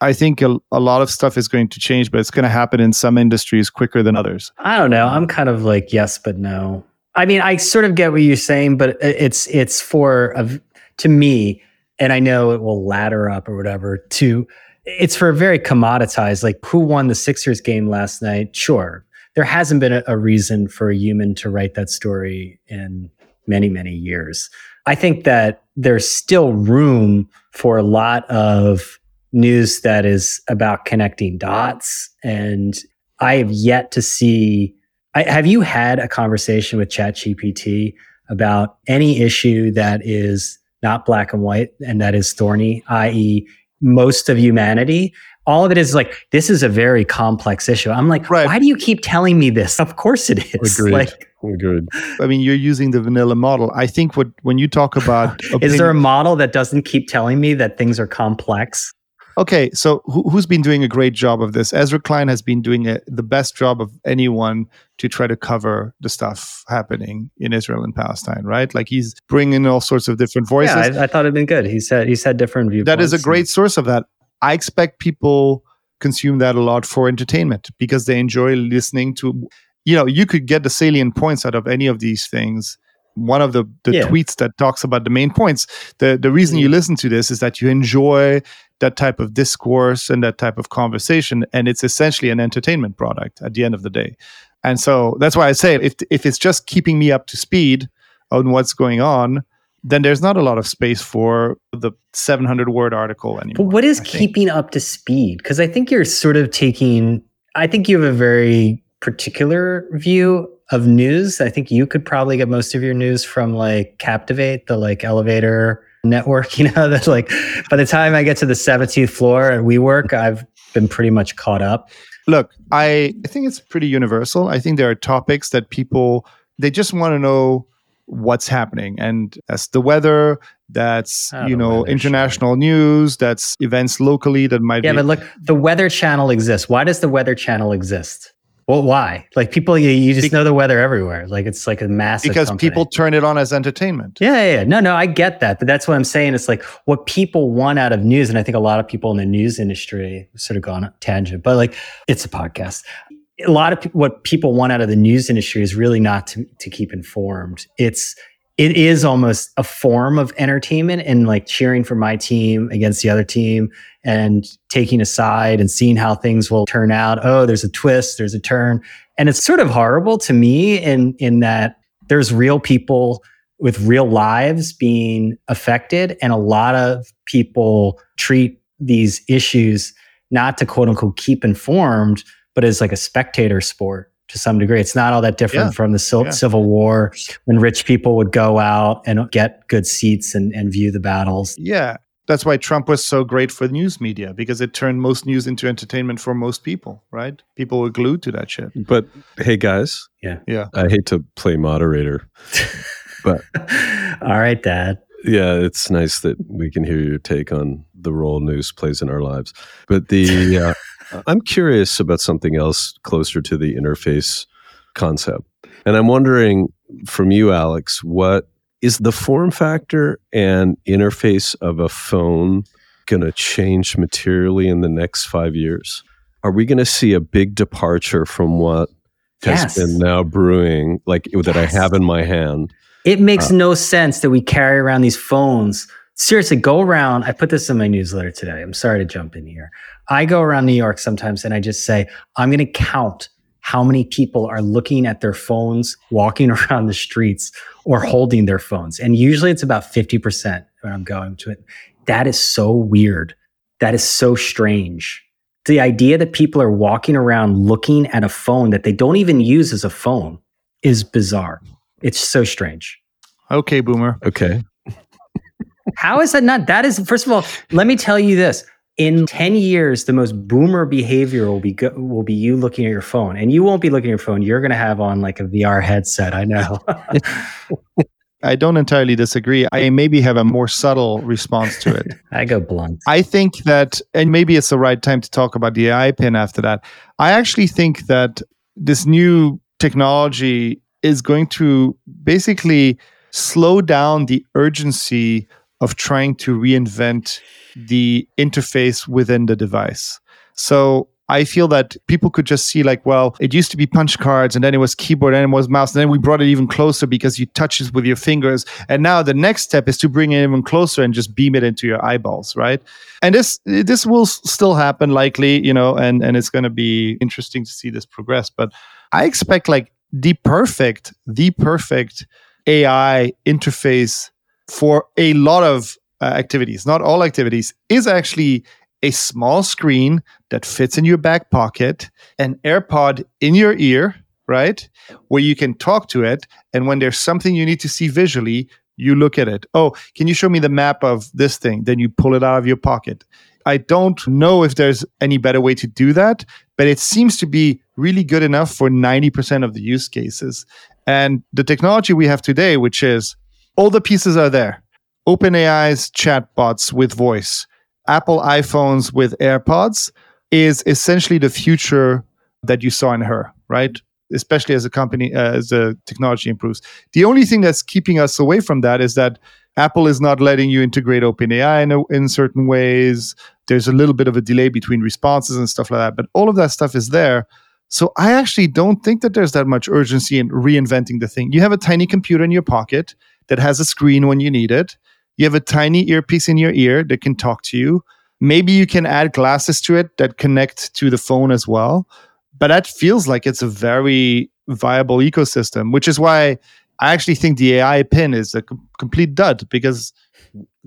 I think a, a lot of stuff is going to change, but it's going to happen in some industries quicker than others. I don't know. I'm kind of like yes, but no. I mean, I sort of get what you're saying, but it's it's for a to me, and I know it will ladder up or whatever. To it's for a very commoditized. Like who won the Sixers game last night? Sure, there hasn't been a, a reason for a human to write that story in many many years. I think that there's still room for a lot of news that is about connecting dots and I have yet to see. I, have you had a conversation with ChatGPT about any issue that is not black and white and that is thorny, i.e., most of humanity? All of it is like this is a very complex issue. I'm like, Right. why do you keep telling me this? Of course it is. Agreed. Like, Agreed. I mean, you're using the vanilla model. I think what when you talk about is there a model that doesn't keep telling me that things are complex? Okay, so who, who's been doing a great job of this? Ezra Klein has been doing a, the best job of anyone to try to cover the stuff happening in Israel and Palestine, right? Like he's bringing all sorts of different voices. Yeah, I, I thought it'd been good. He said he said different viewpoints. That is a great source of that. I expect people consume that a lot for entertainment because they enjoy listening to. You know, you could get the salient points out of any of these things one of the, the Yeah. tweets that talks about the main points. The the reason you mm. listen to this is that you enjoy that type of discourse and that type of conversation, and it's essentially an entertainment product at the end of the day. And so that's why I say if if it's just keeping me up to speed on what's going on, then there's not a lot of space for the 700 word article anymore. But what is keeping up to speed? Because I think you're sort of taking. I think you have a very particular view of news. I think you could probably get most of your news from like Captivate, the like elevator network. You know, that's like by the time I get to the 17th floor at WeWork, I've been pretty much caught up. Look, I, I think it's pretty universal. I think there are topics that people they just want to know what's happening, and that's the weather. That's Oh, you know international news. That's events locally that might Yeah, be. but look, the Weather Channel exists. Why does the Weather Channel exist? Well, why? Like people, you, you just know the weather everywhere. Like it's like a massive because company. people turn it on as entertainment. Yeah, yeah, yeah. No, no, I get that. But that's what I'm saying. It's like what people want out of news. And I think a lot of people in the news industry sort of gone tangent, but like it's a podcast. A lot of what people want out of the news industry is really not to, to keep informed. It's, it is almost a form of entertainment and like cheering for my team against the other team and taking a side and seeing how things will turn out. Oh, there's a twist, there's a turn. And it's sort of horrible to me in, in that there's real people with real lives being affected and a lot of people treat these issues not to quote unquote keep informed but as like a spectator sport to some degree it's not all that different Yeah. from the Sil- Yeah. civil war when rich people would go out and get good seats and, and view the battles Yeah, that's why Trump was so great for news media because it turned most news into entertainment for most people. Right? People were glued to that shit. But hey, guys, Yeah. Yeah. I hate to play moderator. But. all right dad Yeah, it's nice that we can hear your take on the role news plays in our lives. But the uh, I'm curious about something else closer to the interface concept, and I'm wondering from you, Alex, what is the form factor and interface of a phone going to change materially in the next five years? Are we going to see a big departure from what has Yes. been now brewing, like that I have in my hand? It makes no sense that we carry around these phones. Seriously, go around. I put this in my newsletter today. I'm sorry to jump in here. I go around New York sometimes and I just say, I'm going to count how many people are looking at their phones, walking around the streets, or holding their phones. And usually it's about 50% when I'm going to it. That is so weird. That is so strange. The idea that people are walking around looking at a phone that they don't even use as a phone is bizarre. It's so strange. Okay, boomer. Okay, How is that not? That is, first of all, let me tell you this. In 10 years, the most boomer behavior will be go, will be you looking at your phone. And you won't be looking at your phone. You're going to have on like a VR headset. I know. I don't entirely disagree. I maybe have a more subtle response to it. I go blunt. I think that, and maybe it's the right time to talk about the AI pin after that. I actually think that this new technology is going to basically slow down the urgency of trying to reinvent the interface within the device. So I feel that people could just see like, well, it used to be punch cards and then it was keyboard and it was mouse. And then we brought it even closer because you touch it with your fingers. And now the next step is to bring it even closer and just beam it into your eyeballs, right? And this this will still happen likely, you know, and, and it's gonna be interesting to see this progress. But I expect like the perfect, the perfect AI interface for a lot of uh, activities, not all activities, is actually a small screen that fits in your back pocket, an AirPod in your ear, right? Where you can talk to it. And when there's something you need to see visually, you look at it. Oh, can you show me the map of this thing? Then you pull it out of your pocket. I don't know if there's any better way to do that, but it seems to be really good enough for 90% of the use cases. And the technology we have today, which is all the pieces are there OpenAI's chatbots with voice, Apple iPhones with AirPods is essentially the future that you saw in her, right? Especially as a company, uh, as the technology improves. The only thing that's keeping us away from that is that Apple is not letting you integrate OpenAI in, in certain ways. There's a little bit of a delay between responses and stuff like that, but all of that stuff is there. So I actually don't think that there's that much urgency in reinventing the thing. You have a tiny computer in your pocket that has a screen when you need it. You have a tiny earpiece in your ear that can talk to you. Maybe you can add glasses to it that connect to the phone as well. But that feels like it's a very viable ecosystem, which is why I actually think the AI pin is a complete dud because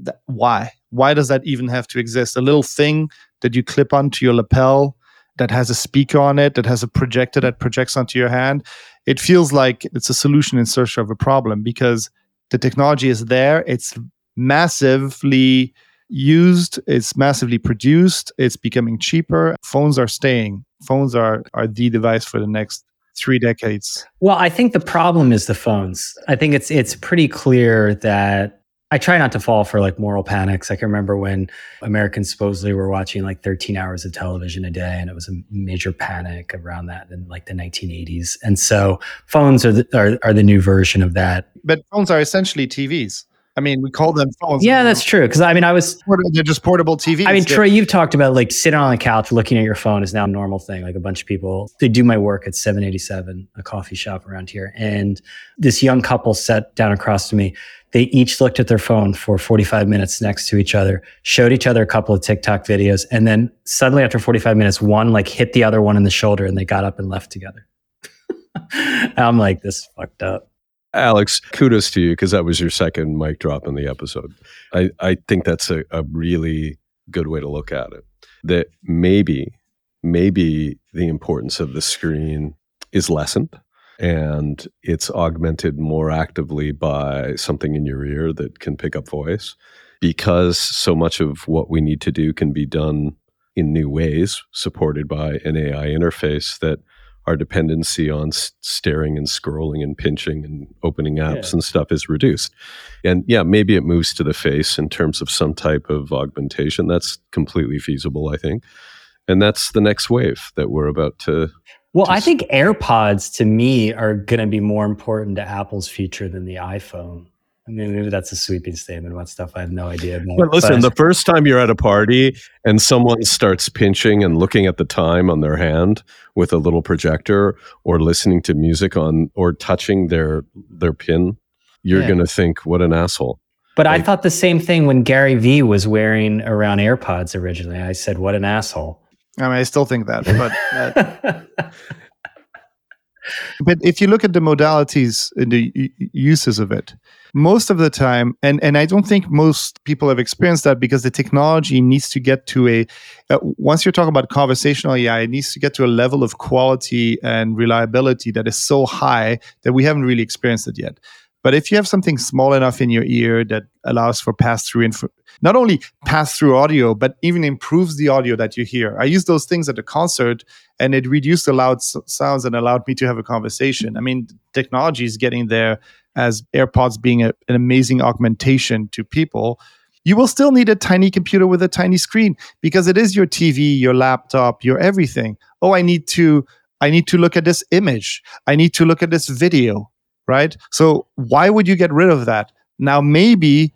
th- why? Why does that even have to exist? A little thing that you clip onto your lapel that has a speaker on it, that has a projector that projects onto your hand. It feels like it's a solution in search of a problem because the technology is there. It's massively used, it's massively produced, it's becoming cheaper. Phones are staying. Phones are are the device for the next three decades. Well, I think the problem is the phones. I think it's it's pretty clear that I try not to fall for like moral panics. I can remember when Americans supposedly were watching like 13 hours of television a day, and it was a major panic around that in like the 1980s. And so phones are the, are, are the new version of that. But phones are essentially TVs. I mean, we call them phones. Yeah, that's true. Because I mean, I was they're just portable TVs. I mean, Troy, you've talked about like sitting on the couch looking at your phone is now a normal thing. Like a bunch of people, they do my work at 787, a coffee shop around here, and this young couple sat down across to me. They each looked at their phone for 45 minutes next to each other, showed each other a couple of TikTok videos, and then suddenly after 45 minutes, one like hit the other one in the shoulder, and they got up and left together. I'm like, this fucked up. Alex, kudos to you because that was your second mic drop in the episode. I, I think that's a, a really good way to look at it. That maybe, maybe the importance of the screen is lessened and it's augmented more actively by something in your ear that can pick up voice because so much of what we need to do can be done in new ways supported by an AI interface that our dependency on staring and scrolling and pinching and opening apps yeah. and stuff is reduced. And yeah, maybe it moves to the face in terms of some type of augmentation. That's completely feasible, I think. And that's the next wave that we're about to. Well, to I think AirPods to me are going to be more important to Apple's future than the iPhone. I mean, maybe that's a sweeping statement about stuff I have no idea about. But listen, but, the first time you're at a party and someone starts pinching and looking at the time on their hand with a little projector or listening to music on or touching their their pin, you're yeah. going to think, what an asshole. But like, I thought the same thing when Gary Vee was wearing around AirPods originally. I said, what an asshole. I mean, I still think that, but. Uh, but if you look at the modalities and the uses of it, most of the time and and i don't think most people have experienced that because the technology needs to get to a uh, once you're talking about conversational ai it needs to get to a level of quality and reliability that is so high that we haven't really experienced it yet but if you have something small enough in your ear that allows for pass through info, not only pass through audio, but even improves the audio that you hear. I used those things at a concert and it reduced the loud sounds and allowed me to have a conversation. I mean, technology is getting there as AirPods being a, an amazing augmentation to people, you will still need a tiny computer with a tiny screen because it is your TV, your laptop, your everything. Oh, I need to I need to look at this image. I need to look at this video, right? So why would you get rid of that? Now maybe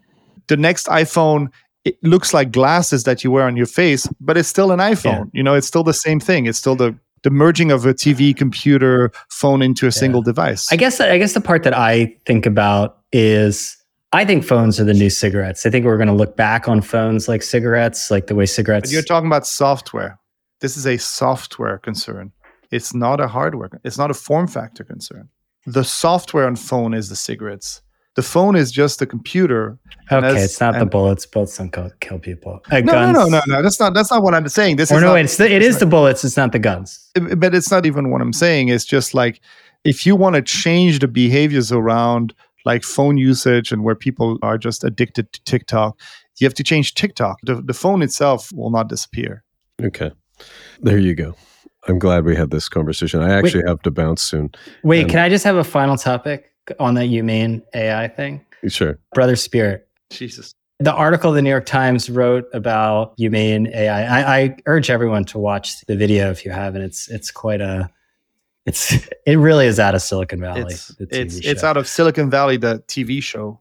the next iPhone it looks like glasses that you wear on your face, but it's still an iPhone. Yeah. You know, it's still the same thing. It's still the the merging of a TV, computer, phone into a yeah. single device. I guess I guess the part that I think about is I think phones are the new cigarettes. I think we're going to look back on phones like cigarettes, like the way cigarettes. But you're talking about software. This is a software concern. It's not a hardware. It's not a form factor concern. The software on phone is the cigarettes the phone is just a computer. Okay, as, it's not the bullets. Bullets don't kill people. Uh, no, no, no, no, no. That's not. That's not what I'm saying. This or is no, not, it's the, it is the bullets. It's not the guns. But it's not even what I'm saying. It's just like if you want to change the behaviors around like phone usage and where people are just addicted to TikTok, you have to change TikTok. The, the phone itself will not disappear. Okay, there you go. I'm glad we had this conversation. I actually Wait. have to bounce soon. Wait, and, can I just have a final topic? On that humane AI thing? Sure. Brother Spirit. Jesus. The article the New York Times wrote about humane AI. I, I urge everyone to watch the video if you haven't. It's it's quite a it's it really is out of Silicon Valley. It's the TV it's, show. it's out of Silicon Valley, the TV show.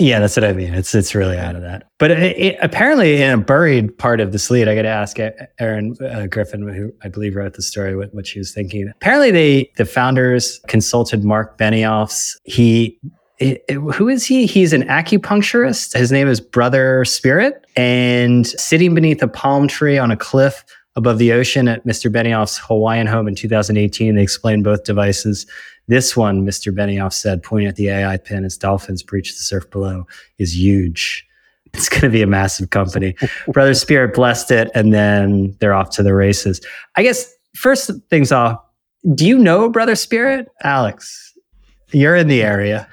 Yeah, that's what I mean. It's it's really out of that. But it, it, apparently, in a buried part of this lead, I got to ask Erin uh, Griffith, who I believe wrote the story, what, what she was thinking. Apparently, they the founders consulted Marc Benioff's. He it, it, who is he? He's an acupuncturist. His name is Brother Spirit. And sitting beneath a palm tree on a cliff above the ocean at Mr. Benioff's Hawaiian home in 2018, they explained both devices. This one, Mr. Benioff said, pointing at the AI pin as dolphins breach the surf below, is huge. It's going to be a massive company. Brother Spirit blessed it, and then they're off to the races. I guess first things off, do you know Brother Spirit, Alex? You're in the area.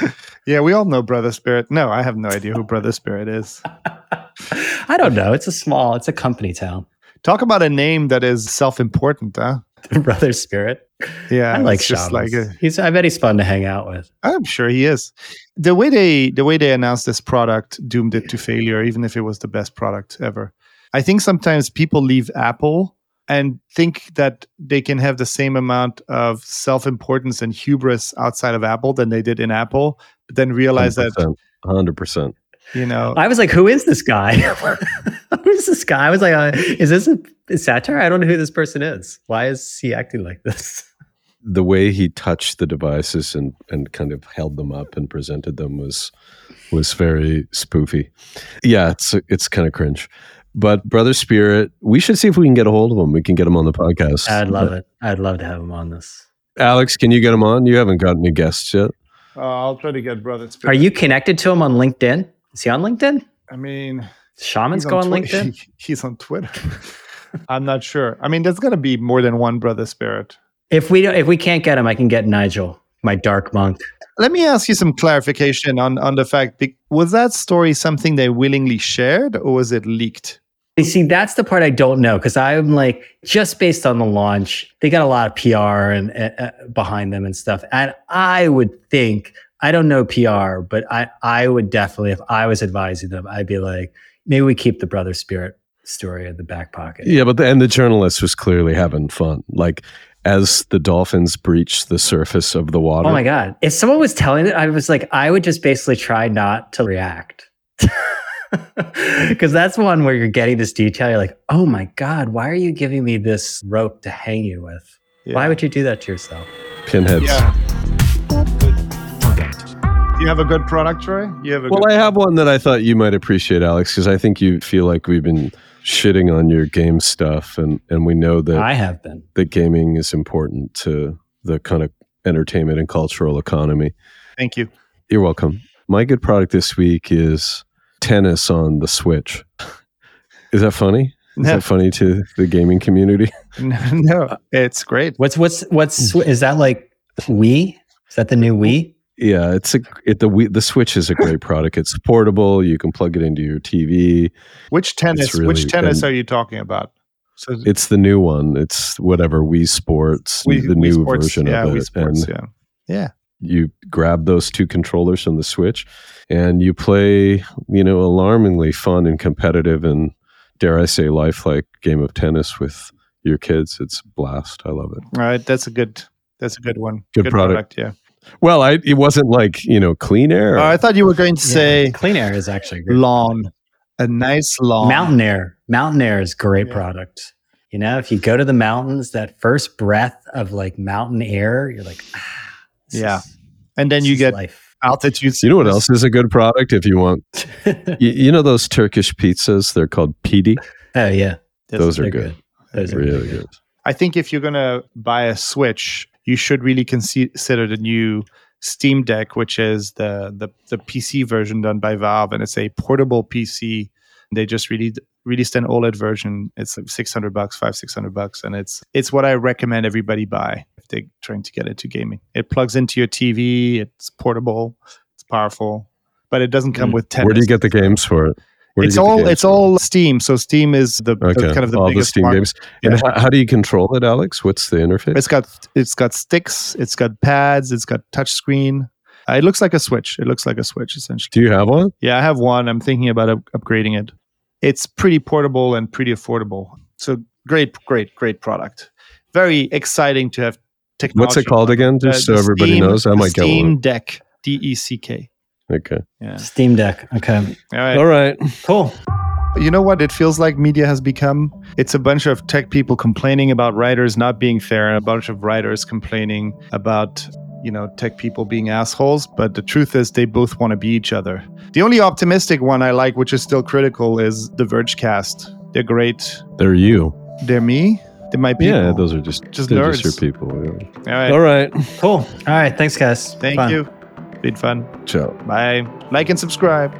yeah, we all know Brother Spirit. No, I have no idea who Brother Spirit is. I don't know. It's a small, it's a company town. Talk about a name that is self-important, huh? Brother Spirit. Yeah, I like just like a, he's. I bet he's fun to hang out with. I'm sure he is. The way they the way they announced this product doomed it to failure, even if it was the best product ever. I think sometimes people leave Apple and think that they can have the same amount of self-importance and hubris outside of Apple than they did in Apple, but then realize 100%, that hundred percent. You know, I was like, "Who is this guy? who is this guy?" I was like, uh, "Is this a, a satire? I don't know who this person is. Why is he acting like this?" The way he touched the devices and and kind of held them up and presented them was was very spoofy. Yeah, it's it's kind of cringe. But Brother Spirit, we should see if we can get a hold of him. We can get him on the podcast. I'd love it. I'd love to have him on this. Alex, can you get him on? You haven't got any guests yet. Uh, I'll try to get Brother Spirit. Are you connected to him on LinkedIn? Is he on LinkedIn? I mean, shamans go on, LinkedIn. He, he's on Twitter. I'm not sure. I mean, there's going to be more than one Brother Spirit. If we don't, if we can't get him, I can get Nigel, my dark monk. Let me ask you some clarification on on the fact: was that story something they willingly shared, or was it leaked? You see, that's the part I don't know because I'm like, just based on the launch, they got a lot of PR and uh, behind them and stuff. And I would think, I don't know PR, but I, I would definitely, if I was advising them, I'd be like, maybe we keep the brother spirit story in the back pocket. Yeah, but the, and the journalist was clearly having fun. Like as the dolphins breached the surface of the water. Oh my god! If someone was telling it, I was like, I would just basically try not to react. Because that's one where you're getting this detail. You're like, oh my God, why are you giving me this rope to hang you with? Yeah. Why would you do that to yourself? Pinheads. Yeah. Do you have a good product, Troy? You have a well, I have one that I thought you might appreciate, Alex, because I think you feel like we've been shitting on your game stuff, and and we know that I have been that gaming is important to the kind of entertainment and cultural economy. Thank you. You're welcome. My good product this week is tennis on the Switch. Is that funny? Is no. that funny to the gaming community? no, it's great. What's what's what's is that like Wii? Is that the new Wii? Yeah, it's a it, the Wii, the Switch is a great product. It's portable. You can plug it into your TV. Which tennis? Really, which tennis are you talking about? So it's the new one. It's whatever Wii Sports, Wii, the Wii new Sports, version yeah, of it. Sports, and yeah, yeah. You grab those two controllers from the Switch, and you play, you know, alarmingly fun and competitive and dare I say lifelike game of tennis with your kids. It's blast. I love it. All right, that's a good that's a good one. Good, good product. product. Yeah. Well, I it wasn't like you know clean air. Oh, I thought you were going to say yeah, clean air is actually great. lawn, a nice lawn. Mountain air, mountain air is great yeah. product. You know, if you go to the mountains, that first breath of like mountain air, you're like, ah, yeah, is, and then you get life. altitude. You know what else is a good product if you want? you, you, know those Turkish pizzas? They're called pide. Oh yeah, those are good. good. Those really are really good. good. I think if you're gonna buy a Switch, you should really consider the new Steam Deck, which is the the, the PC version done by Valve, and it's a portable PC. They just really released an OLED version. It's like six hundred bucks, five six hundred bucks, and it's it's what I recommend everybody buy if they're trying to get into gaming. It plugs into your TV. It's portable. It's powerful, but it doesn't come mm. with tennis. Where do you get the games for it? It's all it's all Steam. So Steam is the, okay. the kind of the all biggest the Steam games. And how, how, do you control it, Alex? What's the interface? It's got it's got sticks, it's got pads, it's got touch screen. Uh, it looks like a Switch. It looks like a Switch essentially. Do you have one? Yeah, I have one. I'm thinking about up- upgrading it. It's pretty portable and pretty affordable. So great, great, great product. Very exciting to have technology. What's it called again? Uh, Just so the everybody knows. I might get Steam one. Deck. D E C K. Okay. Yeah. Steam Deck. Okay. All right. All right. Cool. You know what it feels like media has become? It's a bunch of tech people complaining about writers not being fair and a bunch of writers complaining about, you know, tech people being assholes. But the truth is they both want to be each other. The only optimistic one I like, which is still critical, is the Vergecast. They're great. They're you. They're me. They're my people. Yeah, those are just Just they're just your people. yeah. All right. All right. Cool. All right. Thanks, guys. Thank Fun. you. Been fun. Ciao. Bye. Like and subscribe.